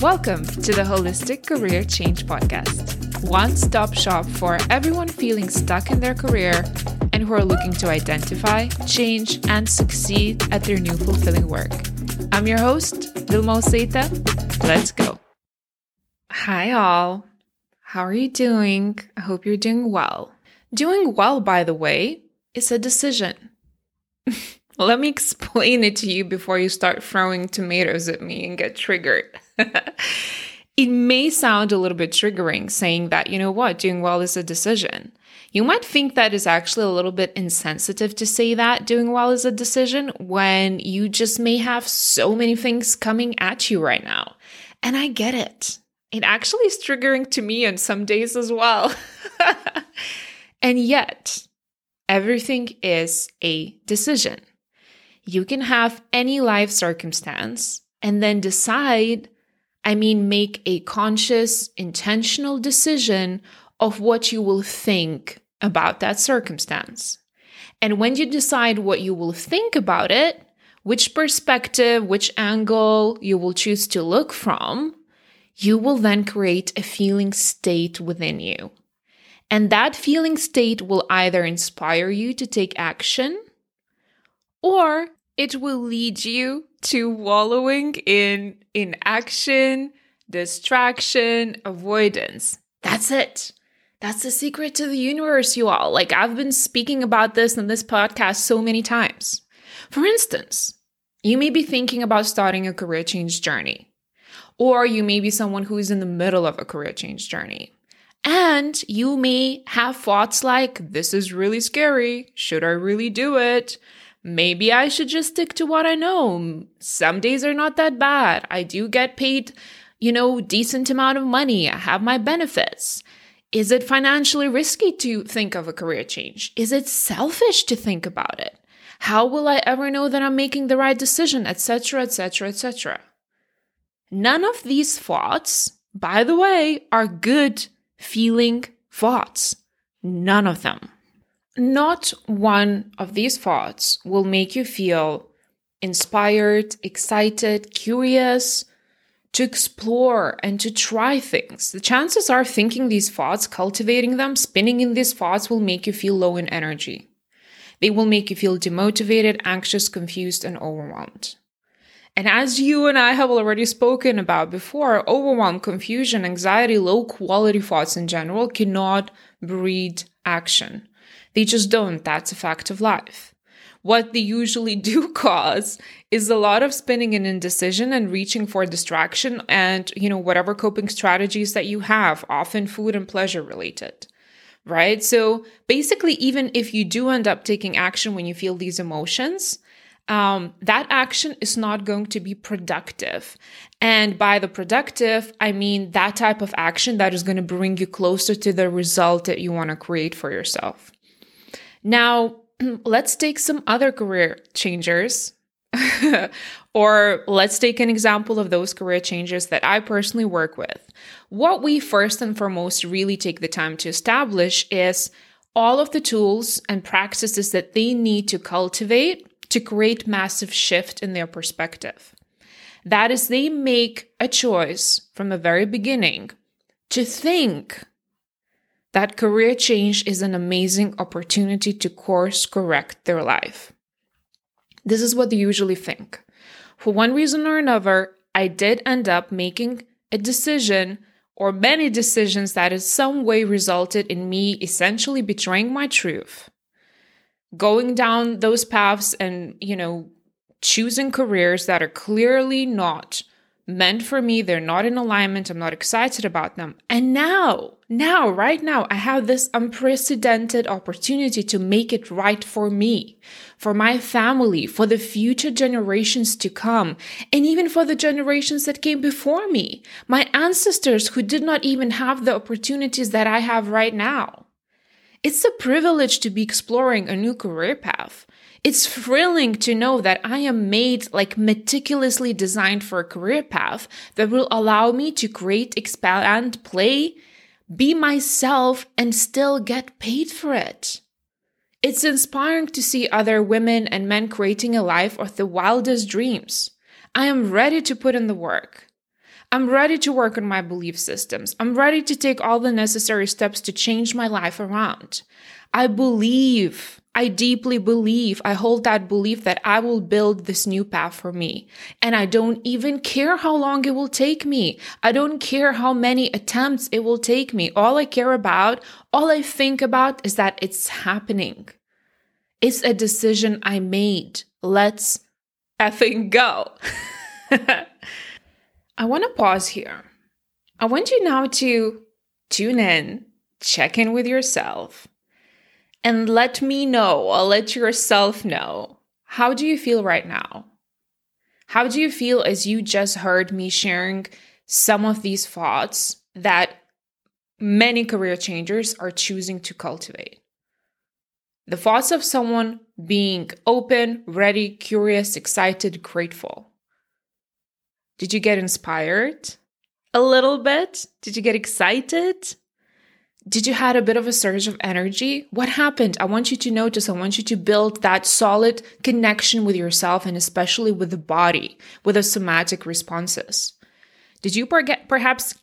Welcome to the Holistic Career Change Podcast, one stop shop for everyone feeling stuck in their career and who are looking to identify, change, and succeed at their new fulfilling work. I'm your host, Vilma Usaite. Let's go. Hi, all. How are you doing? I hope you're doing well. Doing well, by the way, is a decision. Let me explain it to you before you start throwing tomatoes at me and get triggered. it may sound a little bit triggering saying that, you know what, doing well is a decision. You might think that is actually a little bit insensitive to say that doing well is a decision when you just may have so many things coming at you right now. And I get it. It actually is triggering to me on some days as well. and yet, everything is a decision. You can have any life circumstance and then decide, I mean, make a conscious, intentional decision of what you will think about that circumstance. And when you decide what you will think about it, which perspective, which angle you will choose to look from, you will then create a feeling state within you. And that feeling state will either inspire you to take action or it will lead you to wallowing in inaction, distraction, avoidance. That's it. That's the secret to the universe, you all. Like, I've been speaking about this in this podcast so many times. For instance, you may be thinking about starting a career change journey, or you may be someone who is in the middle of a career change journey. And you may have thoughts like, this is really scary. Should I really do it? Maybe I should just stick to what I know. Some days are not that bad. I do get paid, you know, decent amount of money. I have my benefits. Is it financially risky to think of a career change? Is it selfish to think about it? How will I ever know that I'm making the right decision, etc., etc., etc.? None of these thoughts, by the way, are good feeling thoughts. None of them. Not one of these thoughts will make you feel inspired, excited, curious, to explore and to try things. The chances are thinking these thoughts, cultivating them, spinning in these thoughts will make you feel low in energy. They will make you feel demotivated, anxious, confused, and overwhelmed. And as you and I have already spoken about before, overwhelm, confusion, anxiety, low quality thoughts in general cannot breed action. They just don't. That's a fact of life what they usually do cause is a lot of spinning and indecision and reaching for distraction and, you know, whatever coping strategies that you have, often food and pleasure related. Right. So basically, even if you do end up taking action when you feel these emotions, um, that action is not going to be productive. And by the productive, I mean that type of action that is going to bring you closer to the result that you want to create for yourself. Now, let's take some other career changers. or let's take an example of those career changes that I personally work with. What we first and foremost really take the time to establish is all of the tools and practices that they need to cultivate to create massive shift in their perspective. That is, they make a choice from the very beginning to think that career change is an amazing opportunity to course correct their life. This is what they usually think. For one reason or another, I did end up making a decision or many decisions that in some way resulted in me essentially betraying my truth. Going down those paths and, you know, choosing careers that are clearly not meant for me. They're not in alignment. I'm not excited about them. And now, now, right now, I have this unprecedented opportunity to make it right for me, for my family, for the future generations to come, and even for the generations that came before me, my ancestors who did not even have the opportunities that I have right now. It's a privilege to be exploring a new career path. It's thrilling to know that I am made like meticulously designed for a career path that will allow me to create, expand, play, be myself, and still get paid for it. It's inspiring to see other women and men creating a life of the wildest dreams. I am ready to put in the work. I'm ready to work on my belief systems. I'm ready to take all the necessary steps to change my life around. I believe, I deeply believe, I hold that belief that I will build this new path for me. And I don't even care how long it will take me. I don't care how many attempts it will take me. All I care about, all I think about is that it's happening. It's a decision I made. Let's effing go. I want to pause here. I want you now to tune in, check in with yourself, and let me know, or let yourself know, how do you feel right now? How do you feel as you just heard me sharing some of these thoughts that many career changers are choosing to cultivate? The thoughts of someone being open, ready, curious, excited, grateful. Did you get inspired? A little bit? Did you get excited? Did you had a bit of a surge of energy? What happened? I want you to notice. I want you to build that solid connection with yourself and especially with the body, with the somatic responses. Did you perhaps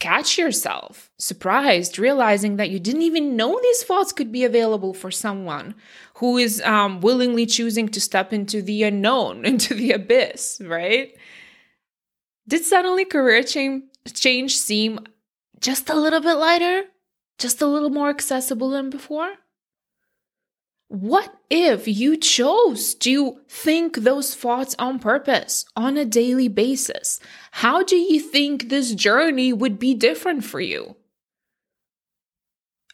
catch yourself surprised, realizing that you didn't even know these thoughts could be available for someone who is um, willingly choosing to step into the unknown, into the abyss, right? Did suddenly career change, change seem just a little bit lighter? Just a little more accessible than before? What if you chose to think those thoughts on purpose on a daily basis? How do you think this journey would be different for you?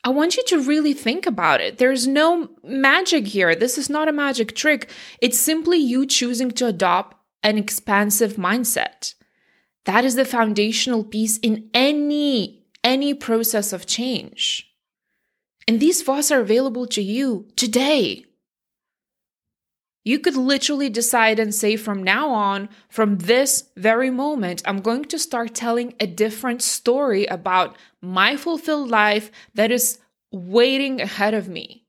I want you to really think about it. There's no magic here. This is not a magic trick. It's simply you choosing to adopt an expansive mindset. That is the foundational piece in any any process of change. And these thoughts are available to you today. You could literally decide and say from now on, from this very moment, I'm going to start telling a different story about my fulfilled life that is waiting ahead of me,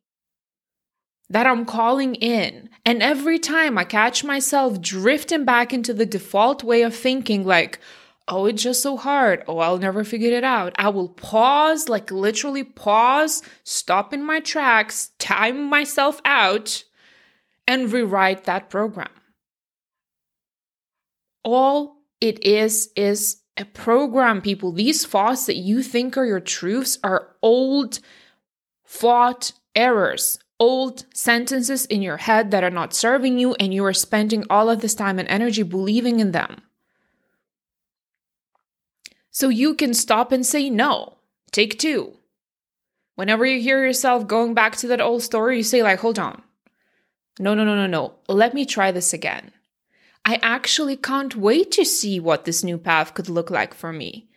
that I'm calling in. And every time I catch myself drifting back into the default way of thinking, like, oh, it's just so hard. Oh, I'll never figure it out. I will pause, like literally pause, stop in my tracks, time myself out, and rewrite that program. All it is is a program, people. These thoughts that you think are your truths are old thought errors, old sentences in your head that are not serving you, and you are spending all of this time and energy believing in them. So you can stop and say no. Take two. Whenever you hear yourself going back to that old story, you say, like, hold on. No, no, no, no, no. Let me try this again. I actually can't wait to see what this new path could look like for me.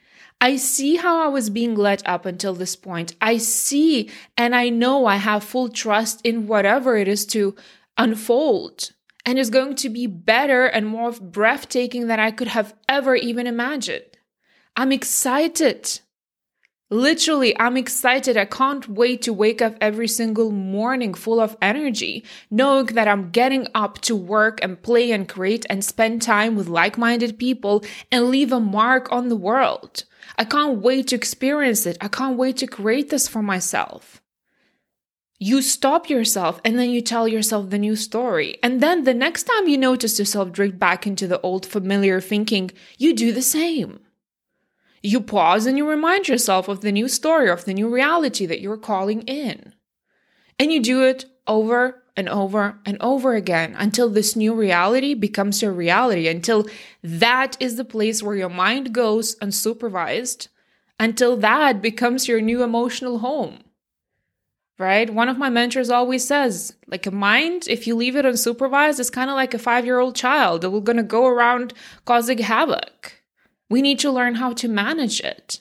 I see how I was being led up until this point. I see and I know I have full trust in whatever it is to unfold and is going to be better and more breathtaking than I could have ever even imagined. I'm excited. Literally, I'm excited. I can't wait to wake up every single morning full of energy, knowing that I'm getting up to work and play and create and spend time with like minded people and leave a mark on the world. I can't wait to experience it. I can't wait to create this for myself. You stop yourself and then you tell yourself the new story. And then the next time you notice yourself drift back into the old familiar thinking, you do the same. You pause and you remind yourself of the new story, of the new reality that you're calling in. And you do it over and over and over again until this new reality becomes your reality, until that is the place where your mind goes unsupervised, until that becomes your new emotional home. Right? One of my mentors always says, like a mind, if you leave it unsupervised, it's kind of like a five year old child that will gonna go around causing havoc. We need to learn how to manage it.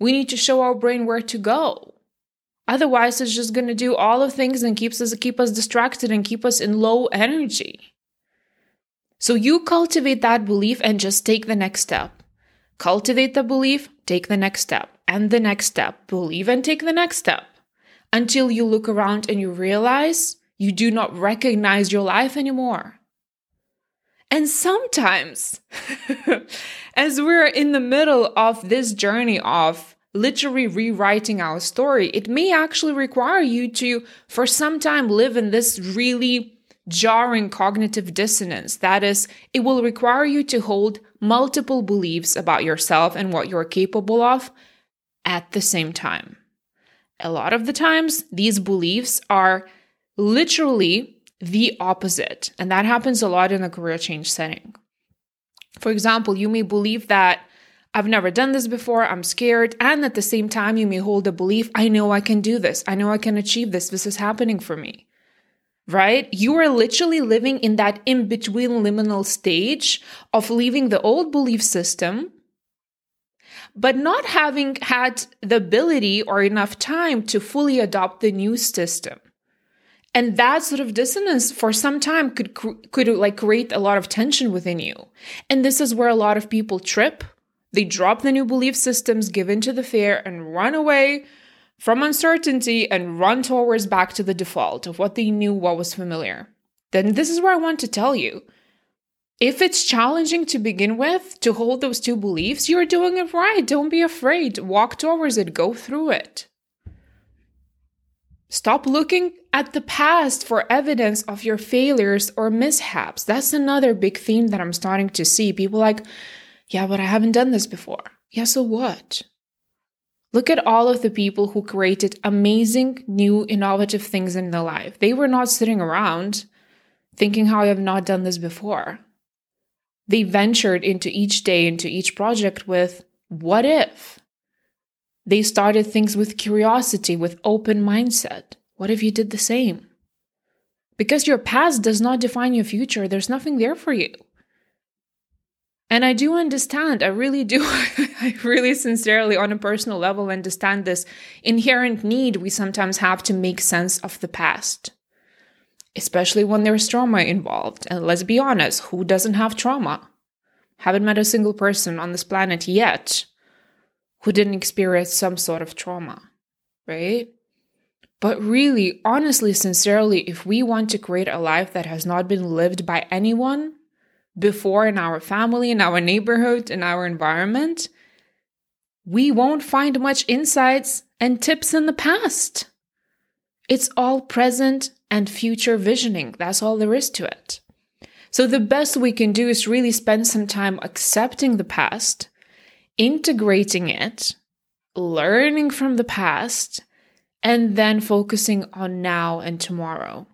We need to show our brain where to go. Otherwise, it's just going to do all of things and keeps us keep us distracted and keep us in low energy. So you cultivate that belief and just take the next step. Cultivate the belief, take the next step, and the next step. Believe and take the next step until you look around and you realize you do not recognize your life anymore. And sometimes, as we're in the middle of this journey of literally rewriting our story, it may actually require you to, for some time, live in this really jarring cognitive dissonance. That is, it will require you to hold multiple beliefs about yourself and what you're capable of at the same time. A lot of the times, these beliefs are literally the opposite, and that happens a lot in a career change setting. For example, you may believe that I've never done this before, I'm scared, and at the same time, you may hold a belief I know I can do this, I know I can achieve this, this is happening for me right? You are literally living in that in between liminal stage of leaving the old belief system, but not having had the ability or enough time to fully adopt the new system. And that sort of dissonance for some time could could like create a lot of tension within you. And this is where a lot of people trip. They drop the new belief systems, give into the fear, and run away from uncertainty and run towards back to the default of what they knew what was familiar. Then this is where I want to tell you. If it's challenging to begin with to hold those two beliefs, you're doing it right. Don't be afraid. Walk towards it, go through it. Stop looking at the past for evidence of your failures or mishaps. That's another big theme that I'm starting to see. People like, yeah, but I haven't done this before. Yeah, so what? Look at all of the people who created amazing, new, innovative things in their life. They were not sitting around thinking how I have not done this before. They ventured into each day, into each project with what if? They started things with curiosity, with open mindset. What if you did the same? Because your past does not define your future, there's nothing there for you. And I do understand, I really do, I really sincerely, on a personal level, understand this inherent need we sometimes have to make sense of the past, especially when there's trauma involved. And let's be honest, who doesn't have trauma? Haven't met a single person on this planet yet who didn't experience some sort of trauma, right? But really, honestly, sincerely, if we want to create a life that has not been lived by anyone, before in our family, in our neighborhood, in our environment, we won't find much insights and tips in the past. It's all present and future visioning. That's all there is to it. So, the best we can do is really spend some time accepting the past, integrating it, learning from the past, and then focusing on now and tomorrow.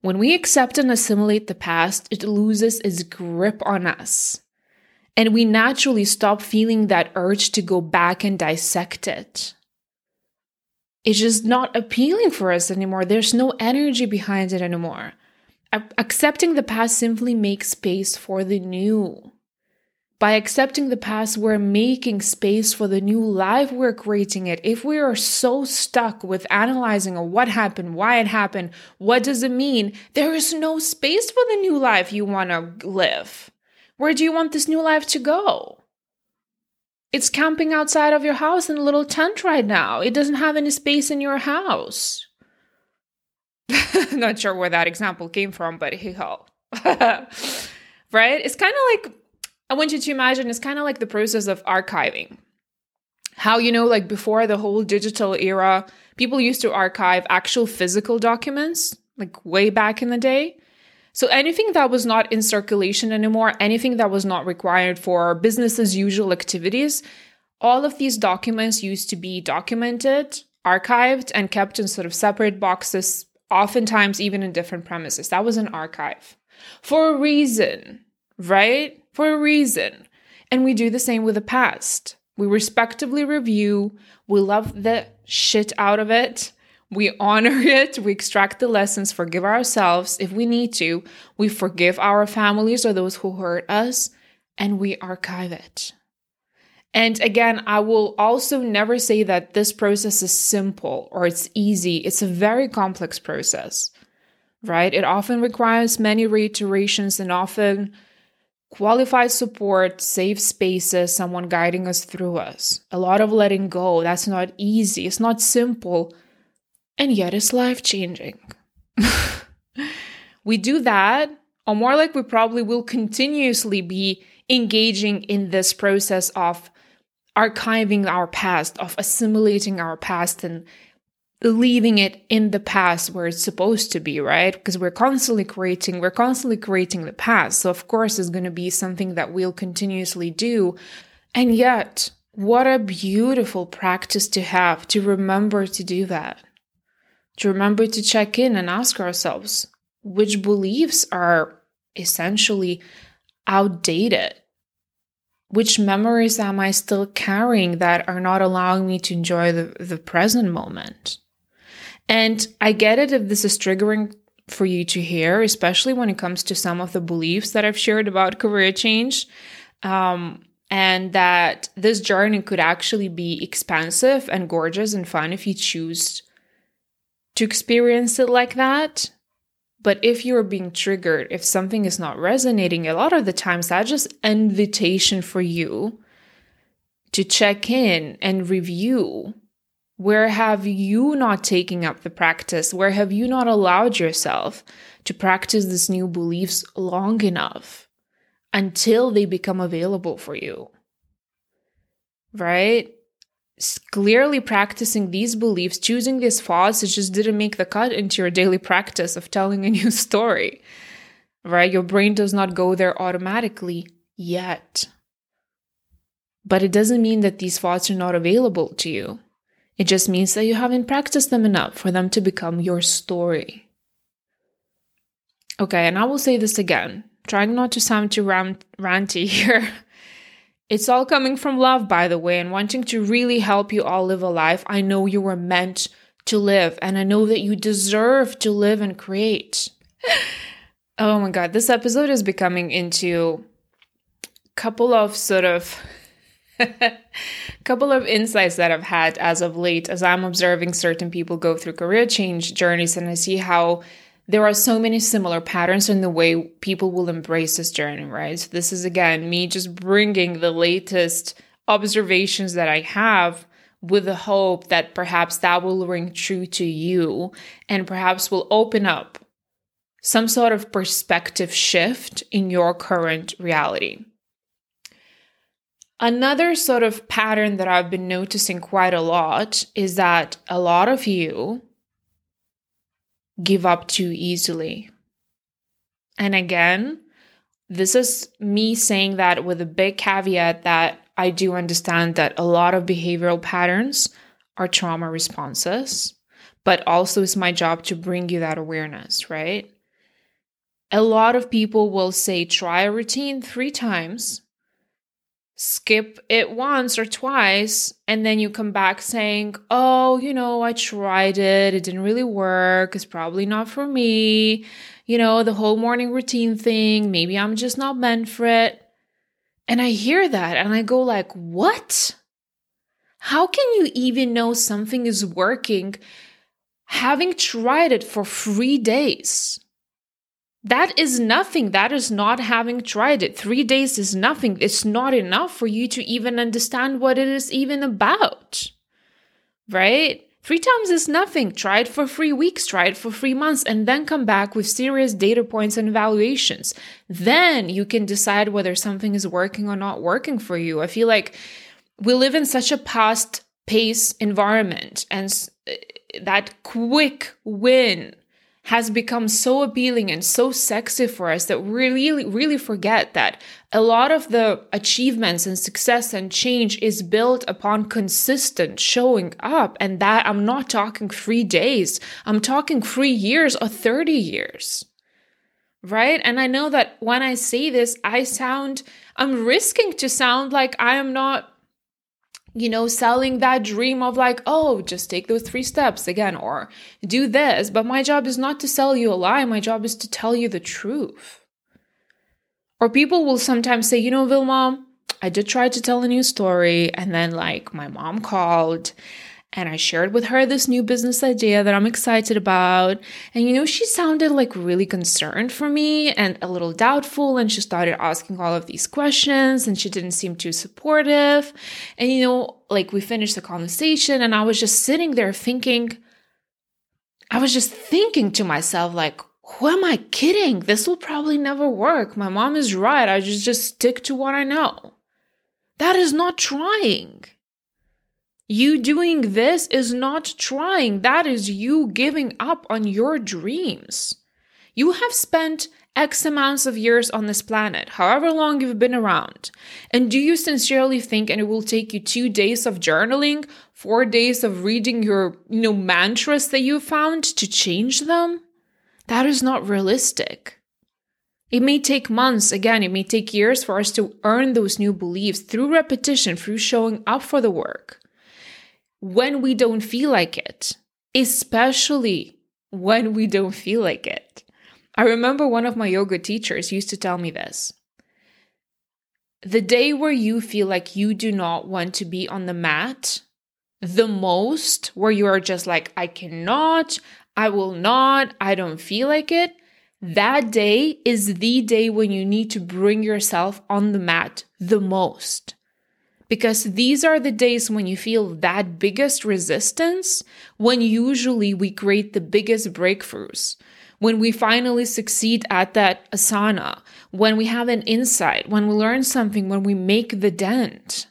When we accept and assimilate the past, it loses its grip on us. And we naturally stop feeling that urge to go back and dissect it. It's just not appealing for us anymore. There's no energy behind it anymore. Accepting the past simply makes space for the new. By accepting the past, we're making space for the new life we're creating it. If we are so stuck with analyzing what happened, why it happened, what does it mean, there is no space for the new life you want to live. Where do you want this new life to go? It's camping outside of your house in a little tent right now. It doesn't have any space in your house. Not sure where that example came from, but hey ho. right? It's kind of like I want you to imagine it's kind of like the process of archiving. How, you know, like before the whole digital era, people used to archive actual physical documents, like way back in the day. So anything that was not in circulation anymore, anything that was not required for business as usual activities, all of these documents used to be documented, archived, and kept in sort of separate boxes, oftentimes even in different premises. That was an archive for a reason, right? For a reason. And we do the same with the past. We respectively review, we love the shit out of it, we honor it, we extract the lessons, forgive ourselves if we need to, we forgive our families or those who hurt us, and we archive it. And again, I will also never say that this process is simple or it's easy. It's a very complex process, right? It often requires many reiterations and often Qualified support, safe spaces, someone guiding us through us. A lot of letting go. That's not easy. It's not simple. And yet it's life changing. we do that or more like we probably will continuously be engaging in this process of archiving our past, of assimilating our past and leaving it in the past where it's supposed to be, right? Because we're constantly creating, we're constantly creating the past. So, of course, it's going to be something that we'll continuously do. And yet, what a beautiful practice to have to remember to do that. To remember to check in and ask ourselves which beliefs are essentially outdated which memories am I still carrying that are not allowing me to enjoy the, the present moment? And I get it if this is triggering for you to hear, especially when it comes to some of the beliefs that I've shared about career change. Um, and that this journey could actually be expansive and gorgeous and fun if you choose to experience it like that. But if you're being triggered, if something is not resonating, a lot of the times that's just invitation for you to check in and review where have you not taken up the practice? Where have you not allowed yourself to practice these new beliefs long enough until they become available for you? Right? clearly practicing these beliefs, choosing these thoughts, it just didn't make the cut into your daily practice of telling a new story, right? Your brain does not go there automatically yet. But it doesn't mean that these thoughts are not available to you. It just means that you haven't practiced them enough for them to become your story. Okay, and I will say this again, trying not to sound too rant- ranty here. It's all coming from love, by the way, and wanting to really help you all live a life I know you were meant to live, and I know that you deserve to live and create. oh my god, this episode is becoming into a couple of sort of couple of insights that I've had as of late as I'm observing certain people go through career change journeys and I see how there are so many similar patterns in the way people will embrace this journey, right? So this is again me just bringing the latest observations that I have with the hope that perhaps that will ring true to you and perhaps will open up some sort of perspective shift in your current reality. Another sort of pattern that I've been noticing quite a lot is that a lot of you give up too easily. And again, this is me saying that with a big caveat that I do understand that a lot of behavioral patterns are trauma responses, but also it's my job to bring you that awareness, right? A lot of people will say, try a routine three times skip it once or twice and then you come back saying oh you know i tried it. It didn't really work. It's probably not for me. You know the whole morning routine thing. Maybe i'm just not meant for it. And i hear that and i go like what? How can you even know something is working having tried it for 3 days that is nothing. That is not having tried it. Three days is nothing. It's not enough for you to even understand what it is even about. Right? Three times is nothing. Try it for three weeks, try it for three months, and then come back with serious data points and evaluations. Then you can decide whether something is working or not working for you. I feel like we live in such a fast pace environment, and eh, that quick win has become so appealing and so sexy for us that we really, really forget that a lot of the achievements and success and change is built upon consistent showing up. And that I'm not talking three days, I'm talking three years or 30 years. Right. And I know that when I say this, I sound, I'm risking to sound like I am not you know, selling that dream of like, oh, just take those three steps again, or do this. But my job is not to sell you a lie. My job is to tell you the truth. Or people will sometimes say, you know, Vilma, I did try to tell a new story. And then, like, my mom called and I shared with her this new business idea that I'm excited about. And you know, she sounded like really concerned for me and a little doubtful. And she started asking all of these questions and she didn't seem too supportive. And you know, like we finished the conversation and I was just sitting there thinking, I was just thinking to myself, like, who am I kidding? This will probably never work. My mom is right. I just just stick to what I know. That is not trying. You doing this is not trying. That is you giving up on your dreams. You have spent X amounts of years on this planet, however long you've been around. And do you sincerely think and it will take you two days of journaling, four days of reading your, you know, mantras that you found to change them? That is not realistic. It may take months, again, it may take years for us to earn those new beliefs through repetition, through showing up for the work. When we don't feel like it, especially when we don't feel like it. I remember one of my yoga teachers used to tell me this. The day where you feel like you do not want to be on the mat the most, where you are just like, I cannot, I will not, I don't feel like it, that day is the day when you need to bring yourself on the mat the most. Because these are the days when you feel that biggest resistance, when usually we create the biggest breakthroughs. When we finally succeed at that asana, when we have an insight, when we learn something, when we make the dent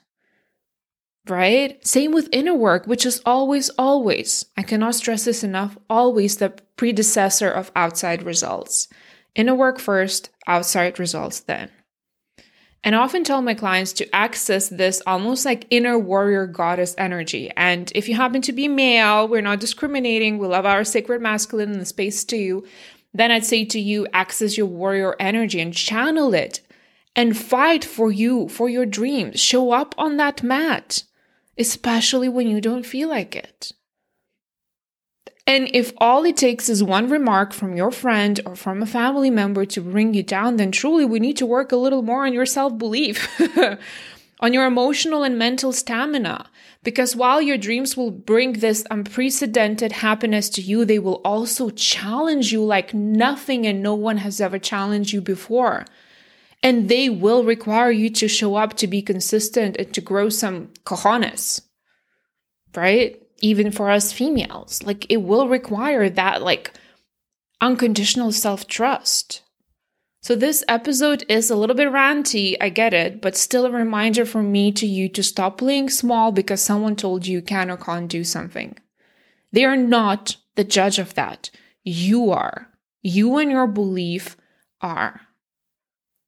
right? Same with inner work, which is always, always, I cannot stress this enough, always the predecessor of outside results. Inner work first, outside results then. And I often tell my clients to access this almost like inner warrior goddess energy. And if you happen to be male, we're not discriminating, we love our sacred masculine in the space too. Then I'd say to you, access your warrior energy and channel it and fight for you, for your dreams. Show up on that mat especially when you don't feel like it. And if all it takes is one remark from your friend or from a family member to bring you down, then truly we need to work a little more on your self belief, on your emotional and mental stamina. Because while your dreams will bring this unprecedented happiness to you, they will also challenge you like nothing and no one has ever challenged you before. And they will require you to show up to be consistent and to grow some cojones, right? Even for us females, like it will require that like unconditional self trust. So, this episode is a little bit ranty, I get it, but still a reminder for me to you to stop playing small because someone told you you can or can't do something. They are not the judge of that. You are. You and your belief are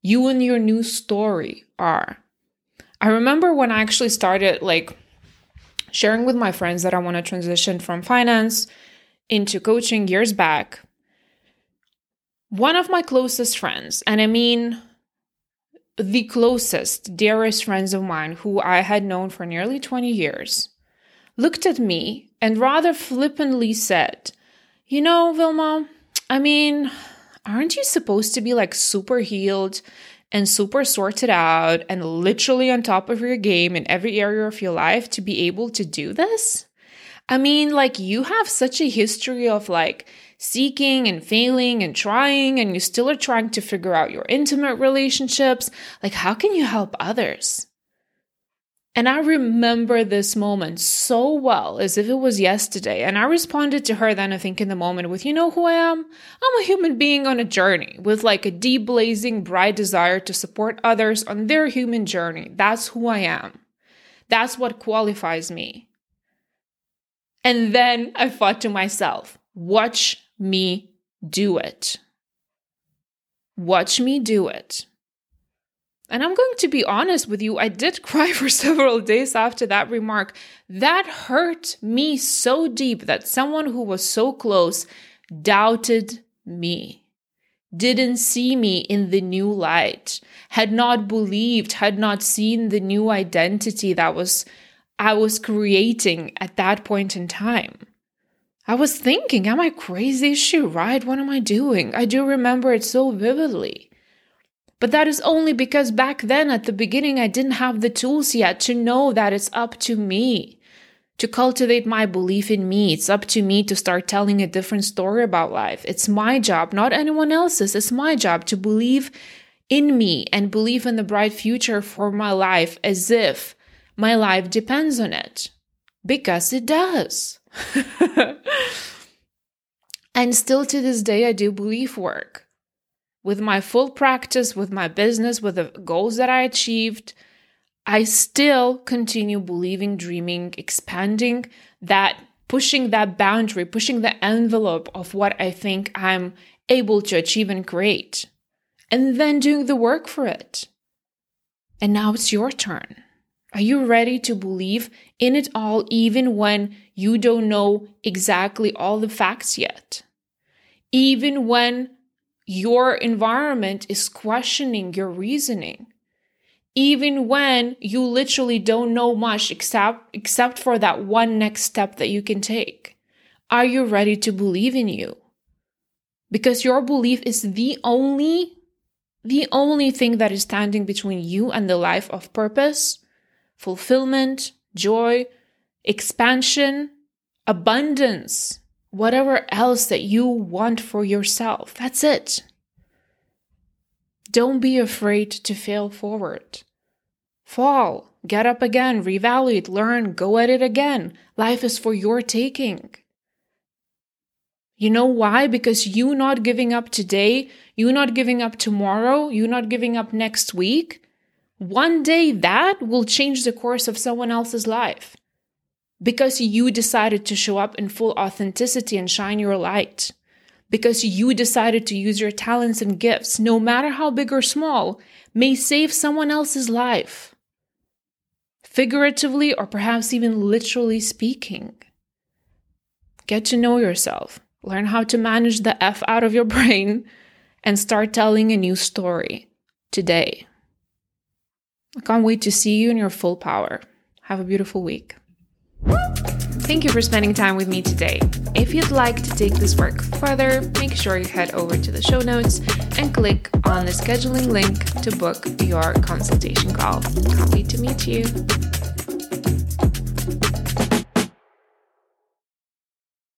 you and your new story are. I remember when I actually started like sharing with my friends that I want to transition from finance into coaching years back. One of my closest friends, and I mean the closest, dearest friends of mine who I had known for nearly 20 years, looked at me and rather flippantly said, You know, Vilma, I mean, aren't you supposed to be like super healed and super sorted out and literally on top of your game in every area of your life to be able to do this? I mean, like, you have such a history of like seeking and failing and trying, and you still are trying to figure out your intimate relationships. Like, how can you help others? And I remember this moment so well as if it was yesterday. And I responded to her then, I think, in the moment with, you know who I am? I'm a human being on a journey with like a deep, blazing, bright desire to support others on their human journey. That's who I am. That's what qualifies me. And then I thought to myself, watch me do it. Watch me do it. And I'm going to be honest with you, I did cry for several days after that remark. That hurt me so deep that someone who was so close doubted me, didn't see me in the new light, had not believed, had not seen the new identity that was I was creating at that point in time. I was thinking, am I crazy? Is she right? What am I doing? I do remember it so vividly. But that is only because back then at the beginning, I didn't have the tools yet to know that it's up to me to cultivate my belief in me. It's up to me to start telling a different story about life. It's my job, not anyone else's. It's my job to believe in me and believe in the bright future for my life as if my life depends on it. Because it does. And still to this day, I do belief work. With my full practice, with my business, with the goals that I achieved, I still continue believing, dreaming, expanding that, pushing that boundary, pushing the envelope of what I think I'm able to achieve and create, and then doing the work for it. And now it's your turn. Are you ready to believe in it all, even when you don't know exactly all the facts yet? Even when your environment is questioning your reasoning? Even when you literally don't know much except, except for that one next step that you can take? Are you ready to believe in you? Because your belief is the only the only thing that is standing between you and the life of purpose, fulfillment, joy, expansion, abundance, whatever else that you want for yourself. That's it. Don't be afraid to fail forward. Fall, get up again, reevaluate, learn, go at it again. Life is for your taking. You know why? Because you not giving up today, you not giving up tomorrow, you not giving up next week, one day that will change the course of someone else's life. Because you decided to show up in full authenticity and shine your light. Because you decided to use your talents and gifts, no matter how big or small, may save someone else's life. Figuratively or perhaps even literally speaking. Get to know yourself learn how to manage the F out of your brain, and start telling a new story today. I can't wait to see you in your full power. Have a beautiful week. Thank you for spending time with me today. If you'd like to take this work further, make sure you head over to the show notes and click on the scheduling link to book your consultation call. Can't wait to meet you.